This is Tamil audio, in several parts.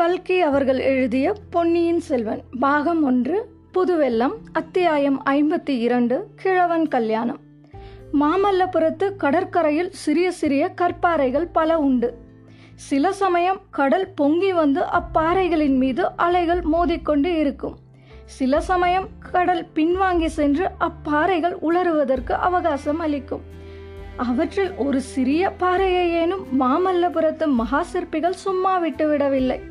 கல்கி அவர்கள் எழுதிய பொன்னியின் செல்வன் பாகம் ஒன்று புதுவெல்லம் அத்தியாயம் ஐம்பத்தி இரண்டு கிழவன் கல்யாணம். மாமல்லபுரத்து கடற்கரையில் சிறிய சிறிய கற்பாறைகள் பல உண்டு. சில சமயம் கடல் பொங்கி வந்து அப்பாறைகளின் மீது அலைகள் மோதிக்கொண்டு இருக்கும். சில சமயம் கடல் பின்வாங்கி சென்று அப்பாறைகள் உலருவதற்கு அவகாசம் அளிக்கும். அவற்றில் ஒரு சிறிய பாறையை ஏனும் மாமல்லபுரத்து மகா சிற்பிகள் சும்மா விட்டுவிடவில்லை.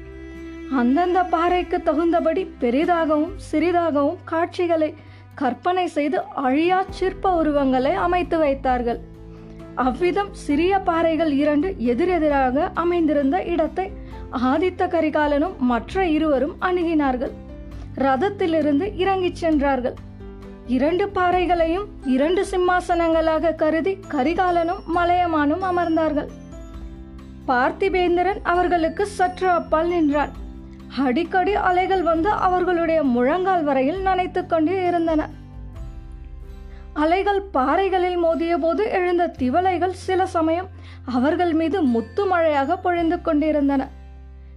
அந்தந்த பாறைக்கு தகுந்தபடி பெரிதாகவும் சிறிதாகவும் காட்சிகளை கற்பனை செய்து அழியா சிற்ப உருவங்களை அமைத்து வைத்தார்கள். அவ்விதம் சிறிய பாறைகள் இரண்டு எதிரெதிராக அமைந்திருந்த இடத்தை ஆதித்த கரிகாலனும் மற்ற இருவரும் அணுகினார்கள். ரதத்திலிருந்து இறங்கிச் சென்றார்கள். இரண்டு பாறைகளையும் இரண்டு சிம்மாசனங்களாக கருதி கரிகாலனும் மலையமானும் அமர்ந்தார்கள். பார்த்திபேந்திரன் அவர்களுக்கு சற்று அப்பால் நின்றான். அடிக்கடி அலைகள் வந்து அவர்களுடைய முழங்கால் வரையில் நனைத்து கொண்டே இருந்தன. அலைகள் பாறைகளில் மோதிய போது எழுந்த திவலைகள் சில சமயம் அவர்கள் மீது முத்து மழையாக பொழிந்து கொண்டிருந்தன.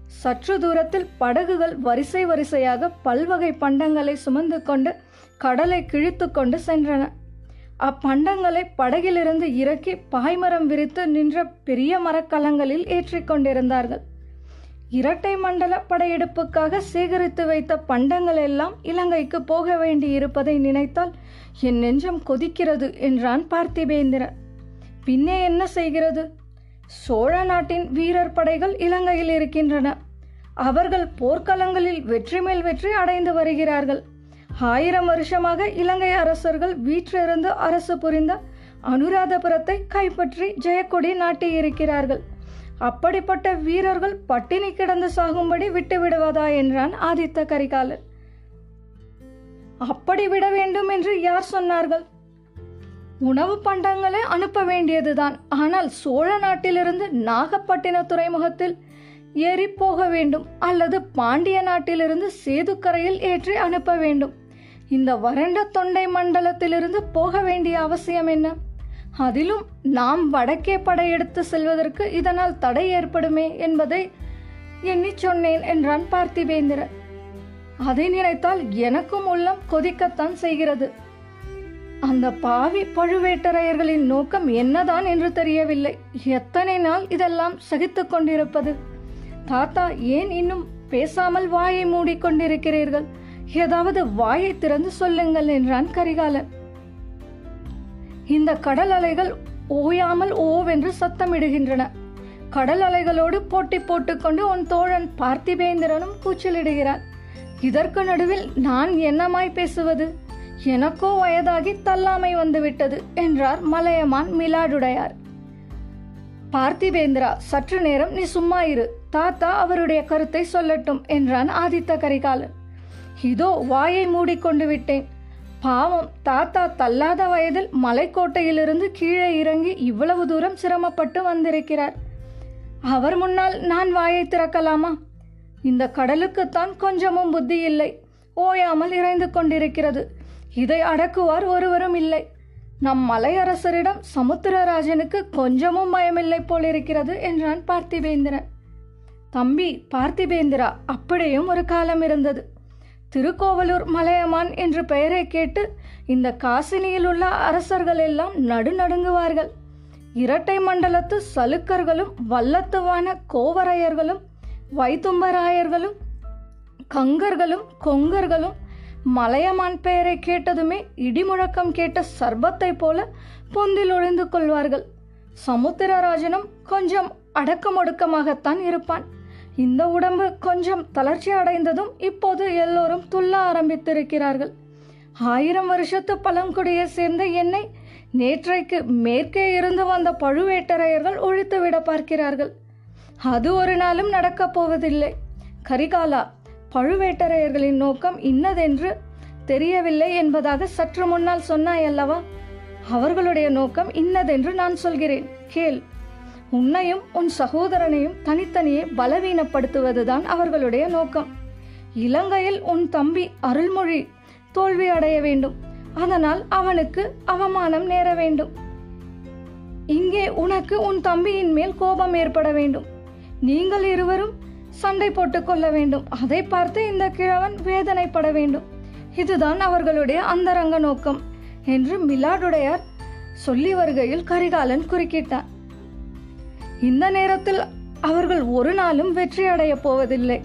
சற்று தூரத்தில் படகுகள் வரிசை வரிசையாக பல்வகை பண்டங்களை சுமந்து கொண்டு கடலை கிழித்து கொண்டு சென்றன. அப்பண்டங்களை படகிலிருந்து இறக்கி பாய்மரம் விரித்து நின்ற பெரிய மரக்கலங்களில் ஏற்றிக்கொண்டிருந்தார்கள் இரட்டை மண்டல படையெடுப்புக்காக சேகரித்து வைத்த பண்டங்கள் எல்லாம் இலங்கைக்கு போக வேண்டி இருப்பதை நினைத்தால் என் நெஞ்சம் கொதிக்கிறது என்றான் பார்த்திபேந்திரன். பின்னே என்ன செய்கிறது? சோழ நாட்டின் வீரர் படைகள் இலங்கையில் இருக்கின்றன. அவர்கள் போர்க்களங்களில் வெற்றி மேல் வெற்றி அடைந்து வருகிறார்கள். ஆயிரம் வருஷமாக இலங்கை அரசர்கள் வீற்றிருந்து அரசு புரிந்த அனுராதபுரத்தை கைப்பற்றி ஜெயக்கொடி நாட்டியிருக்கிறார்கள். அப்படிப்பட்ட வீரர்கள் பட்டினி கிடந்து சாகும்படி விட்டு விடுவதா என்றான் ஆதித்த கரிகாலன். அப்படி விட வேண்டும் என்று யார் சொன்னார்கள்? உணவு பண்டங்களை அனுப்ப வேண்டியதுதான். ஆனால் சோழ நாட்டிலிருந்து நாகப்பட்டின துறைமுகத்தில் ஏறி போக வேண்டும் அல்லது பாண்டிய நாட்டிலிருந்து சேதுக்கரையில் ஏற்றி அனுப்ப வேண்டும். இந்த வறண்ட தொண்டை மண்டலத்திலிருந்து போக வேண்டிய அவசியம் என்ன? அதிலும் நாம் வடக்கே படையெடுத்து செல்வதற்கு இதனால் தடை ஏற்படுமே என்பதை எண்ணி சொன்னேன் என்றான் பார்த்திபேந்திரன். அதை நினைத்தால் எனக்கும் உள்ளம் கொதிக்கத்தான் செய்கிறது. அந்த பாவி பழுவேட்டரையர்களின் நோக்கம் என்னதான் என்று தெரியவில்லை. எத்தனை நாள் இதெல்லாம் சகித்துக் கொண்டிருப்பது? தாத்தா ஏன் இன்னும் பேசாமல் வாயை மூடிக்கொண்டிருக்கிறீர்கள் ஏதாவது வாயை திறந்து சொல்லுங்கள் என்றான் கரிகாலன். இந்த கடல் அலைகள் ஓயாமல் ஓவென்று சத்தமிடுகின்றன. கடல் அலைகளோடு போட்டி போட்டுக்கொண்டு உன் தோழன் பார்த்திபேந்திரனும் கூச்சலிடுகிறான். இதற்கு நடுவில் நான் என்னமாய் பேசுவது? எனக்கோ வயதாகி தள்ளாமை வந்துவிட்டது என்றார் மலையமான் மிலாடுடையார். பார்த்திபேந்திரா சற்று நேரம் நீ சும்மா இரு. தாத்தா அவருடைய கருத்தை சொல்லட்டும் என்றான் ஆதித்த கரிகாலன். இதோ வாயை மூடிக்கொண்டு விட்டேன். பாவம் தாத்தா தள்ளாத வயதில் மலைக்கோட்டையிலிருந்து கீழே இறங்கி இவ்வளவு தூரம் சிரமப்பட்டு வந்திருக்கிறார். அவர் முன்னால் நான் வாயை திறக்கலாமா? இந்த கடலுக்குத்தான் கொஞ்சமும் புத்தி இல்லை. ஓயாமல் இறைந்து கொண்டிருக்கிறது. இதை அடக்குவார் ஒருவரும் இல்லை. நம் மலையரசரிடம் சமுத்திரராஜனுக்கு கொஞ்சமும் பயமில்லை போலிருக்கிறது என்றான் பார்த்திபேந்திரன். தம்பி பார்த்திபேந்திரா அப்படியும் ஒரு காலம் இருந்தது. திருக்கோவலூர் மலையமான் என்று பெயரை கேட்டு இந்த காசினியில் உள்ள அரசர்கள் எல்லாம் நடுநடுங்குவார்கள். இரட்டை மண்டலத்து சலுக்கர்களும் வல்லத்துவான கோவரையர்களும் வைத்தும்பராயர்களும் கங்கர்களும் கொங்கர்களும் மலையமான் பெயரை கேட்டதுமே இடிமுழக்கம் கேட்ட சர்பத்தை போல பொந்தில் ஒளிந்து கொள்வார்கள். சமுத்திரராஜனும் கொஞ்சம் அடக்கமொடுக்கமாகத்தான் இருப்பான். இந்த உடம்பு கொஞ்சம் தளர்ச்சி அடைந்ததும் இப்போது எல்லோரும் துள்ள ஆரம்பித்திருக்கிறார்கள். ஆயிரம் வருஷத்து பழங்குடியை சேர்ந்த என்னை நேற்றைக்கு மேற்கே இருந்து வந்த பழுவேட்டரையர்கள் ஒழித்துவிட பார்க்கிறார்கள். அது ஒரு நாளும் நடக்கப் போவதில்லை. கரிகாலா பழுவேட்டரையர்களின் நோக்கம் இன்னதென்று தெரியவில்லை என்பதாக சற்று முன்னால் சொன்னாய் அல்லவா அவர்களுடைய நோக்கம் இன்னதென்று நான் சொல்கிறேன். கேள். உன்னையும் உன் சகோதரனையும் தனித்தனியே பலவீனப்படுத்துவதுதான் அவர்களுடைய நோக்கம். இலங்கையில் உன் தம்பி அருள்மொழி தோல்வி அடைய வேண்டும். அதனால் அவனுக்கு அவமானம் நேர வேண்டும். இங்கே உனக்கு உன் தம்பியின் மேல் கோபம் ஏற்பட வேண்டும். நீங்கள் இருவரும் சண்டை போட்டுக் கொள்ள வேண்டும். அதை பார்த்து இந்த கிழவன் வேதனைப்பட வேண்டும். இதுதான் அவர்களுடைய அந்தரங்க நோக்கம் என்று மிலாடுடையார் சொல்லி வருகையில் கரிகாலன் குறுக்கிட்டான். இந்த நேரத்தில் அவர்கள் ஒரு நாளும் வெற்றி போவதில்லை.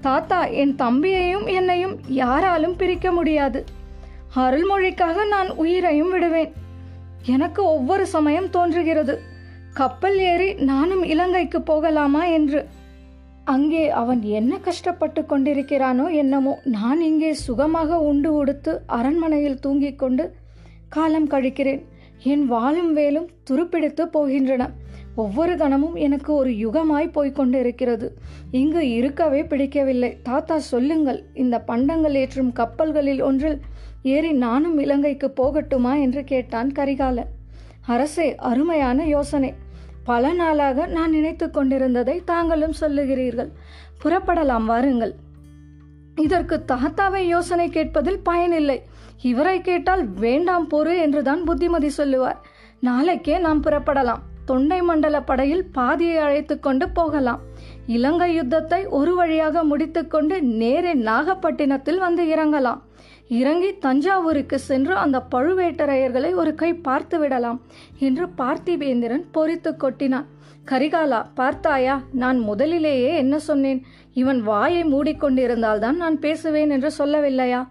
தாத்தா என் தம்பியையும் என்னையும் யாராலும் பிரிக்க முடியாது. அருள்மொழிக்காக நான் உயிரையும் விடுவேன். எனக்கு ஒவ்வொரு சமயம் தோன்றுகிறது. கப்பல் ஏறி நானும் இலங்கைக்கு போகலாமா என்று. அங்கே அவன் என்ன கஷ்டப்பட்டு கொண்டிருக்கிறானோ என்னமோ நான் இங்கே சுகமாக உண்டு உடுத்து அரண்மனையில் தூங்கிக் கொண்டு காலம் கழிக்கிறேன். என் வாழும் வேலும் துருப்பிடித்து போகின்றன. ஒவ்வொரு கணமும் எனக்கு ஒரு யுகமாய் போய்க் கொண்டிருக்கிறது இங்கு இருக்கவே பிடிக்கவில்லை. தாத்தா சொல்லுங்கள். இந்த பண்டங்கள் ஏற்றும் கப்பல்களில் ஒன்றில் ஏறி நானும் இலங்கைக்கு போகட்டுமா? என்று கேட்டான் கரிகாலன் அரசே அருமையான யோசனை. பல நாளாக நான் நினைத்து கொண்டிருந்ததை தாங்களும் சொல்லுகிறீர்கள். புறப்படலாம் வாருங்கள். இதற்கு தாத்தாவை யோசனை கேட்பதில் பயனில்லை. இவரை கேட்டால் வேண்டாம் பொறு என்றுதான் புத்திமதி சொல்லுவார். நாளைக்கே நாம் புறப்படலாம். தொண்டை மண்டல படையில் பாதியை அழைத்து கொண்டு போகலாம். இலங்கை யுத்தத்தை ஒரு வழியாக முடித்துக்கொண்டு நேரே நாகப்பட்டினத்தில் வந்து இறங்கலாம். இறங்கி தஞ்சாவூருக்கு சென்று அந்த பழுவேட்டரையர்களை ஒரு கை பார்த்து விடலாம் என்று பார்த்திவேந்திரன் பொறித்து கொட்டினான். கரிகாலா பார்த்தாயா நான் முதலிலேயே என்ன சொன்னேன்? இவன் வாயை மூடிக்கொண்டிருந்தால்தான் நான் பேசுவேன் என்று சொல்லவில்லையா?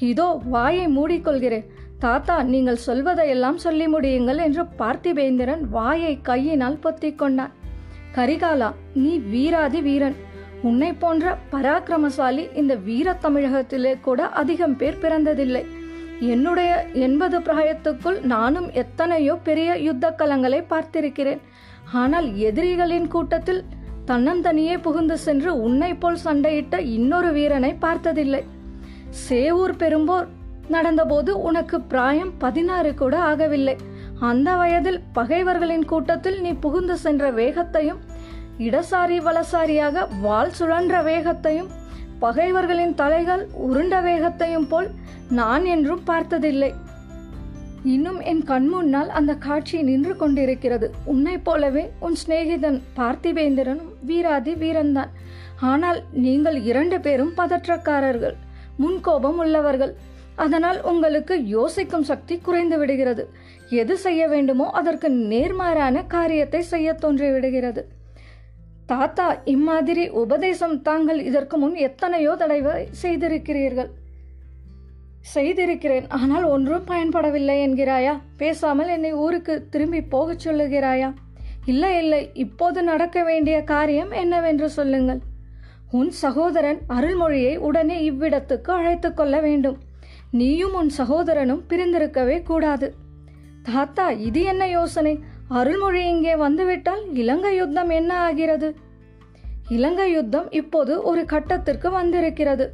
இதோ வாயை மூடிக்கொள்கிறேன். தாத்தா நீங்கள் சொல்வதையெல்லாம் சொல்லி முடியுங்கள் என்று பார்த்திபேந்திரன் வாயை கையினால் பொத்திக் கொண்டான். கரிகாலா நீ வீராதி வீரன். உன்னை போன்ற பராக்கிரமசாலி இந்த வீர தமிழகத்திலே கூட அதிகம் பேர் பிறந்ததில்லை. என்னுடைய எண்பது பிராயத்துக்குள் நானும் எத்தனையோ பெரிய யுத்த கலங்களை பார்த்திருக்கிறேன். ஆனால் எதிரிகளின் கூட்டத்தில் தன்னந்தனியே புகுந்து சென்று உன்னை போல் சண்டையிட்ட இன்னொரு வீரனை பார்த்ததில்லை. சேவூர் பெரும்போர் நடந்தபோது உனக்கு பிராயம் பதினாறு கூட ஆகவில்லை. அந்த வயதில் பகைவர்களின் கூட்டத்தில் நீ புகுந்து சென்ற வேகத்தையும் இடசாரி வலசாரியாக வாள் சுழன்ற வேகத்தையும் பகைவர்களின் தலைகள் உருண்ட வேகத்தையும் போல் நான் என்றும் பார்த்ததில்லை. இன்னும் என் கண்முன்னால் அந்த காட்சி நின்று கொண்டிருக்கிறது. உன்னைப் போலவே உன் சிநேகிதன் பார்த்திவேந்திரனும் வீராதி வீரன்தான் ஆனால் நீங்கள் இரண்டு பேரும் பதற்றக்காரர்கள் முன்கோபம் உள்ளவர்கள். அதனால் உங்களுக்கு யோசிக்கும் சக்தி குறைந்து விடுகிறது. எது செய்ய வேண்டுமோ அதற்கு நேர்மாறான காரியத்தை செய்ய தோன்றி விடுகிறது. தாத்தா இம்மாதிரி உபதேசம் தாங்கள் இதற்கு முன் எத்தனையோ தடவை செய்திருக்கிறீர்கள். செய்திருக்கிறேன் ஆனால் ஒன்றும் பயன்படவில்லை என்கிறாயா? பேசாமல் என்னை ஊருக்கு திரும்பி போகச் சொல்லுகிறாயா? இல்லை இல்லை இப்போது நடக்க வேண்டிய காரியம் என்னவென்று சொல்லுங்கள். உன் சகோதரன் அருள்மொழியை உடனே இவ்விடத்துக்கு அழைத்து கொள்ள வேண்டும். நீயும் உன் சகோதரனும் பிரிந்திருக்கவே கூடாது. தாத்தா இது என்ன யோசனை? அருள்மொழி இங்கே வந்துவிட்டால் இலங்கை யுத்தம் என்ன ஆகிறது? இலங்கை யுத்தம் இப்போது ஒரு கட்டத்திற்கு வந்திருக்கிறது.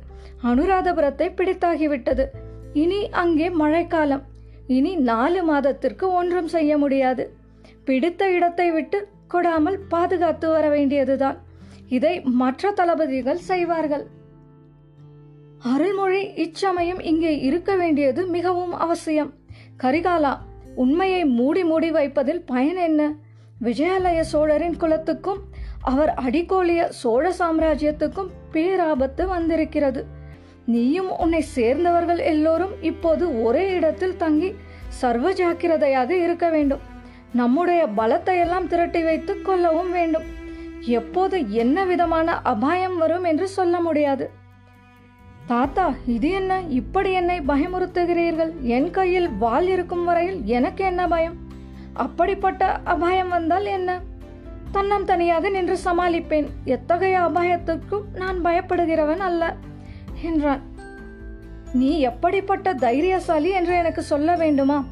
அனுராதபுரத்தை பிடித்தாகிவிட்டது. இனி அங்கே மழைக்காலம். இனி நாலு மாதத்திற்கு ஒன்றும் செய்ய முடியாது. பிடித்த இடத்தை விட்டு கொடாமல் பாதுகாத்து வர வேண்டியதுதான். இதை மற்ற தளபதிகள் செய்வார்கள். அருள்மொழி இச்சமயம் இங்கே இருக்க வேண்டியது மிகவும் அவசியம். கரிகாலா உண்மையை மூடி மூடி வைப்பதில் பயன் என்ன? விஜயாலய சோழரின் குலத்துக்கும் அவர் அடிக்கோலிய சோழ சாம்ராஜ்யத்துக்கும் பேராபத்து வந்திருக்கிறது. நீயும் உன்னை சேர்ந்தவர்கள் எல்லோரும் இப்போது ஒரே இடத்தில் தங்கி சர்வ ஜாக்கிரதையாக இருக்க வேண்டும். நம்முடைய பலத்தை எல்லாம் திரட்டி வைத்து கொள்ளவும் வேண்டும். எப்போது என்ன விதமான அபாயம் வரும் என்று சொல்ல முடியாது. தாத்தா இது என்ன? இப்படி என்னை பயமுறுத்துகிறீர்கள்? என் கையில் வாள் இருக்கும் வரையில் எனக்கு என்ன பயம்? அப்படிப்பட்ட அபாயம் வந்தால் என்ன? தன்னம் தனியாக நின்று சமாளிப்பேன். எத்தகைய அபாயத்துக்கும் நான் பயப்படுகிறவன் அல்ல என்றான். நீ எப்படிப்பட்ட தைரியசாலி என்று எனக்கு சொல்ல வேண்டுமா?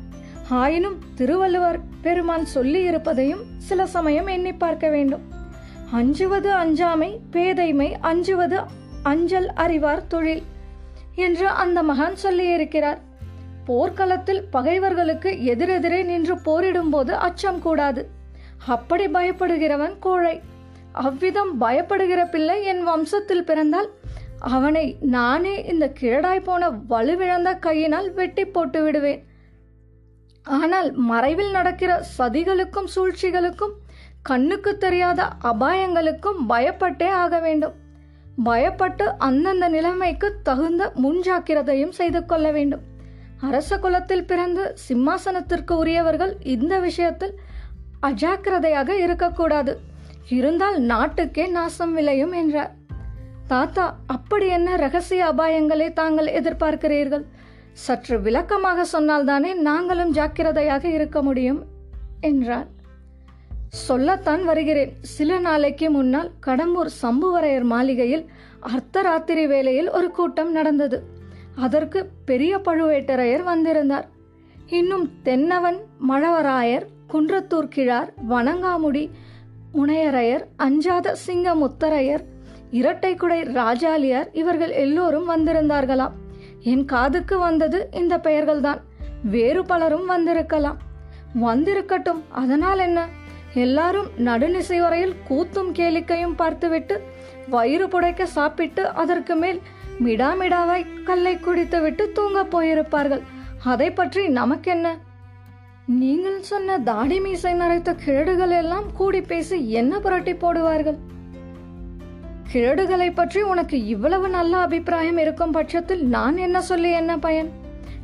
ஆயினும் திருவள்ளுவர் பெருமான் சொல்லி இருப்பதையும் சில சமயம் எண்ணி பார்க்க வேண்டும். அஞ்சுவது அஞ்சாமை பேதைமை அஞ்சுவது அஞ்சல் அறிவார் தொழில் என்று அந்த மகான் சொல்லியிருக்கிறார். போர்க்களத்தில் பகைவர்களுக்கு எதிரெதிரே நின்று போரிடும்போது அச்சம் கூடாது. அப்படி பயப்படுகிறவன் கோழை. அவ்விதம் பயப்படுகிற பிள்ளை என் வம்சத்தில் பிறந்தால் அவனை நானே இந்த கிழடாய் போன வலுவிழந்த கையினால் வெட்டி போட்டு விடுவேன். ஆனால் மறைவில் நடக்கிற சதிகளுக்கும் சூழ்ச்சிகளுக்கும் கண்ணுக்கு தெரியாத அபாயங்களுக்கும் பயப்பட்டே ஆக வேண்டும். பயப்பட்டு அந்தந்த நிலைமைக்கு தகுந்த முன்ஜாக்கிரதையும் செய்து கொள்ள வேண்டும். அரச குலத்தில் பிறந்து சிம்மாசனத்திற்கு உரியவர்கள் இந்த விஷயத்தில் அஜாக்கிரதையாக இருக்கக்கூடாது. இருந்தால் நாட்டுக்கே நாசம் விளையும் என்றார். தாத்தா அப்படி என்ன ரகசிய அபாயங்களை தாங்கள் எதிர்பார்க்கிறீர்கள்? சற்று விளக்கமாக சொன்னால்தானே நாங்களும் ஜாக்கிரதையாக இருக்க முடியும் என்றார். சொல்லத்தான் வருகிறேன். சில நாளைக்கு முன்னால் கடம்பூர் சம்புவரையர் மாளிகையில் அர்த்தராத்திரி வேளையில் ஒரு கூட்டம் நடந்தது. அதற்கு பெரிய பழுவேட்டரையர் வந்திருந்தார். இன்னும் தென்னவன் மழவராயர் குன்றத்தூர் கிழார் வணங்காமுடி முனையரையர் அஞ்சாத சிங்க முத்தரையர் இரட்டைக்குடை ராஜாலியார் இவர்கள் எல்லோரும் வந்திருந்தார்களாம். என் காதுக்கு வந்தது இந்த பெயர்கள்தான். வேறு பலரும் வந்திருக்கலாம். வந்திருக்கட்டும். அதனால் என்ன? எல்லாரும் நடுநிசை வரையில் கூத்தும் கேளிக்கையும் பார்த்துவிட்டு வயிறு புடைக்க சாப்பிட்டு அதற்கு மேல் மிடாமிடாவாய் கல்லை குடித்துவிட்டு தூங்கப் போயிருப்பார்கள். அதை பற்றி நமக்கென்ன? நீங்கள் சொன்ன தாடி மீசை நரைத்த கிழடுகள் எல்லாம் கூடி பேசி என்ன புரட்டி போடுவார்கள்? கிழடுகளை பற்றி உனக்கு இவ்வளவு நல்ல அபிப்பிராயம் இருக்கும் பட்சத்தில் நான் என்ன சொல்லி என்ன பயன்?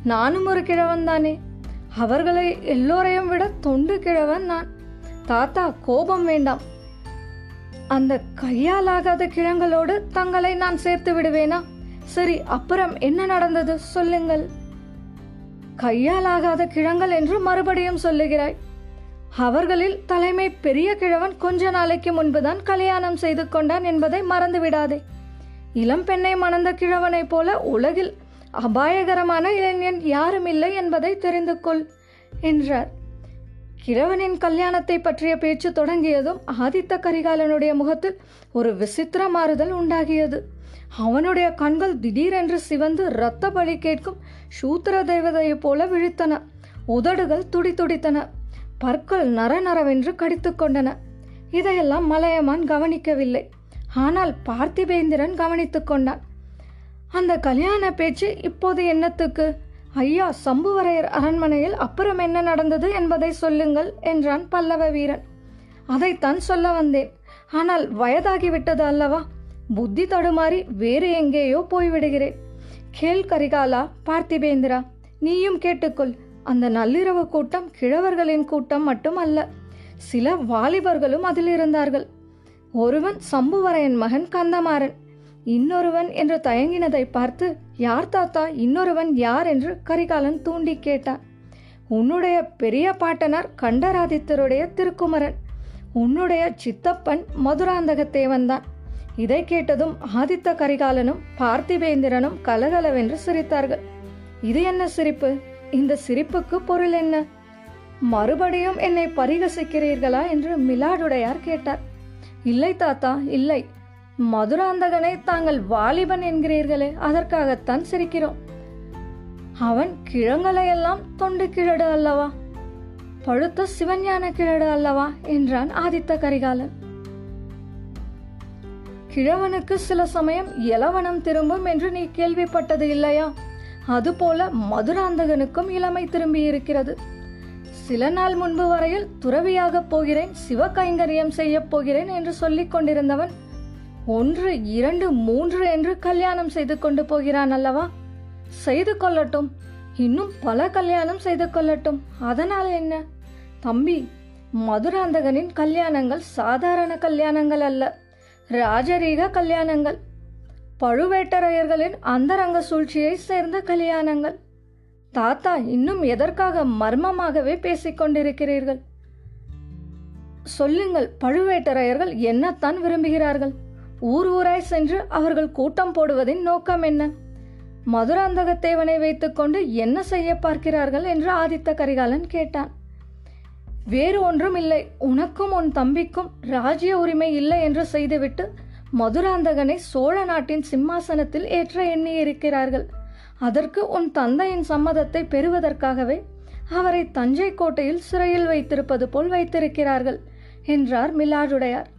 நானும் ஒரு கிழவன் தானே. அவர்களை எல்லோரையும் விட தொண்டு கிழவன் நான். தாத்தா கோபம் வேண்டாம். அந்த கையாலாகாத கிழங்களோடு தங்களை நான் சேர்த்து விடுவேனா? சரி அப்புறம் என்ன நடந்தது? சொல்லுங்கள். கையாலாகாத கிழங்கள் என்று மறுபடியும் சொல்லுகிறாய். அவர்களில் தலைமை பெரிய கிழவன் கொஞ்ச நாளைக்கு முன்புதான் கல்யாணம் செய்து கொண்டான் என்பதை மறந்து விடாதே இளம் பெண்ணை மணந்த கிழவனைப் போல உலகில் அபாயகரமான இளைஞன் யாரும் இல்லை என்பதை தெரிந்து கொள் என்றார். கிழவனின் கல்யாணத்தை பற்றிய பேச்சு தொடங்கியதும் ஆதித்த கரிகாலனுடைய முகத்தில் ஒரு விசித்திர மாறுதல் உண்டாகியது. அவனுடைய கண்கள் திடீரென்று சிவந்து இரத்த பலி கேட்கும் சூத்திர தேவதையைப் போல விழித்தன. உதடுகள் துடித்துடித்தன பற்கள் நர நரவென்று கொண்டன. இதையெல்லாம் மலையமான் கவனிக்கவில்லை. ஆனால் பார்த்திபேந்திரன் கவனித்துக் கொண்டான். அந்த கல்யாண பேச்சு இப்போது என்னத்துக்கு? ஐயா சம்புவரையர் அரண்மனையில் அப்புறம் என்ன நடந்தது என்பதை சொல்லுங்கள் என்றான் பல்லவ வீரன். அதைத்தான் சொல்ல வந்தேன். ஆனால் வயதாகிவிட்டது அல்லவா? புத்தி தடுமாறி வேறு எங்கேயோ போய்விடுகிறேன். கேள் கரிகாலா பார்த்திபேந்திரா நீயும் கேட்டுக்கொள். அந்த நள்ளிரவு கூட்டம் கிழவர்களின் கூட்டம் மட்டும் அல்ல சில வாலிபர்களும் அதில் இருந்தார்கள் ஒருவன் சம்புவரையன் மகன் கந்தமாறன். இன்னொருவன் என்று தயங்கினதை பார்த்து யார் தாத்தா? இன்னொருவன் யார்? என்று கரிகாலன் தூண்டி கேட்டான். உன்னுடைய பெரிய பாட்டனார் கண்டராதித்தருடைய திருக்குமரன். உன்னுடைய சித்தப்பன் மதுராந்தகத்தேவன் தான் இதை கேட்டதும் ஆதித்த கரிகாலனும் பார்த்திபேந்திரனும் கலகலவென்று சிரித்தார்கள். இது என்ன சிரிப்பு? இந்த சிரிப்புக்கு பொருள் என்ன? மறுபடியும் என்னை பரிகசிக்கிறீர்களா? என்று மிலாடுடையார் கேட்டார். இல்லை தாத்தா இல்லை. மதுராந்தகனை தாங்கள் வாலிபன் என்கிறீர்களே அதற்காகத்தான் சிரிக்கிறோம். அவன் கிழங்களையெல்லாம் தொண்டு கிழடு அல்லவா? பழுத்த சிவஞான கிழடு அல்லவா? என்றான் ஆதித்த கரிகாலன். கிழவனுக்கு சில சமயம் இளவனம் திரும்பும் என்று நீ கேள்விப்பட்டது இல்லையா? அதுபோல மதுராந்தகனுக்கும் இளமை திரும்பி இருக்கிறது சில நாள் முன்பு வரையில் துறவியாகப் போகிறேன் சிவ கைங்கரியம் செய்யப் போகிறேன் என்று சொல்லிக் கொண்டிருந்தவன் ஒன்று இரண்டு மூன்று என்று கல்யாணம் செய்து கொண்டு போகிறான் அல்லவா? செய்து கொள்ளட்டும். இன்னும் பல கல்யாணம் செய்து கொள்ளட்டும். அதனால் என்ன? தம்பி மதுராந்தகனின் கல்யாணங்கள் சாதாரண கல்யாணங்கள் அல்ல. ராஜரீக கல்யாணங்கள். பழுவேட்டரையர்களின் அந்தரங்க சூழ்ச்சியை சேர்ந்த கல்யாணங்கள். தாத்தா இன்னும் எதற்காக மர்மமாகவே பேசிக்கொண்டிருக்கிறீர்கள் சொல்லுங்கள் பழுவேட்டரையர்கள் என்னத்தான் விரும்புகிறார்கள்? ஊர் ஊராய் சென்று அவர்கள் கூட்டம் போடுவதின் நோக்கம் என்ன? மதுராந்தகத்தேவனை வைத்துக்கொண்டு என்ன செய்ய பார்க்கிறார்கள் என்று ஆதித்த கரிகாலன் கேட்டான். வேறு ஒன்றும் இல்லை உனக்கும் உன் தம்பிக்கும் ராஜ்ய உரிமை இல்லை என்று செய்துவிட்டு மதுராந்தகனை சோழ நாட்டின் சிம்மாசனத்தில் ஏற்ற எண்ணி இருக்கிறார்கள் அதற்கு உன் தந்தையின் சம்மதத்தை பெறுவதற்காகவே அவரை தஞ்சை கோட்டையில் சிறையில் வைத்திருப்பது போல் வைத்திருக்கிறார்கள் என்றார் மிலாடுடையார்.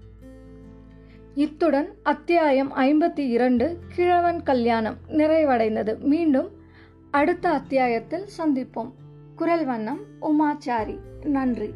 இத்துடன் அத்தியாயம் ஐம்பத்தி இரண்டு கிழவன் கல்யாணம் நிறைவடைந்தது. மீண்டும் அடுத்த அத்தியாயத்தில் சந்திப்போம். குரல் வண்ணம் உமாச்சாரி. நன்றி.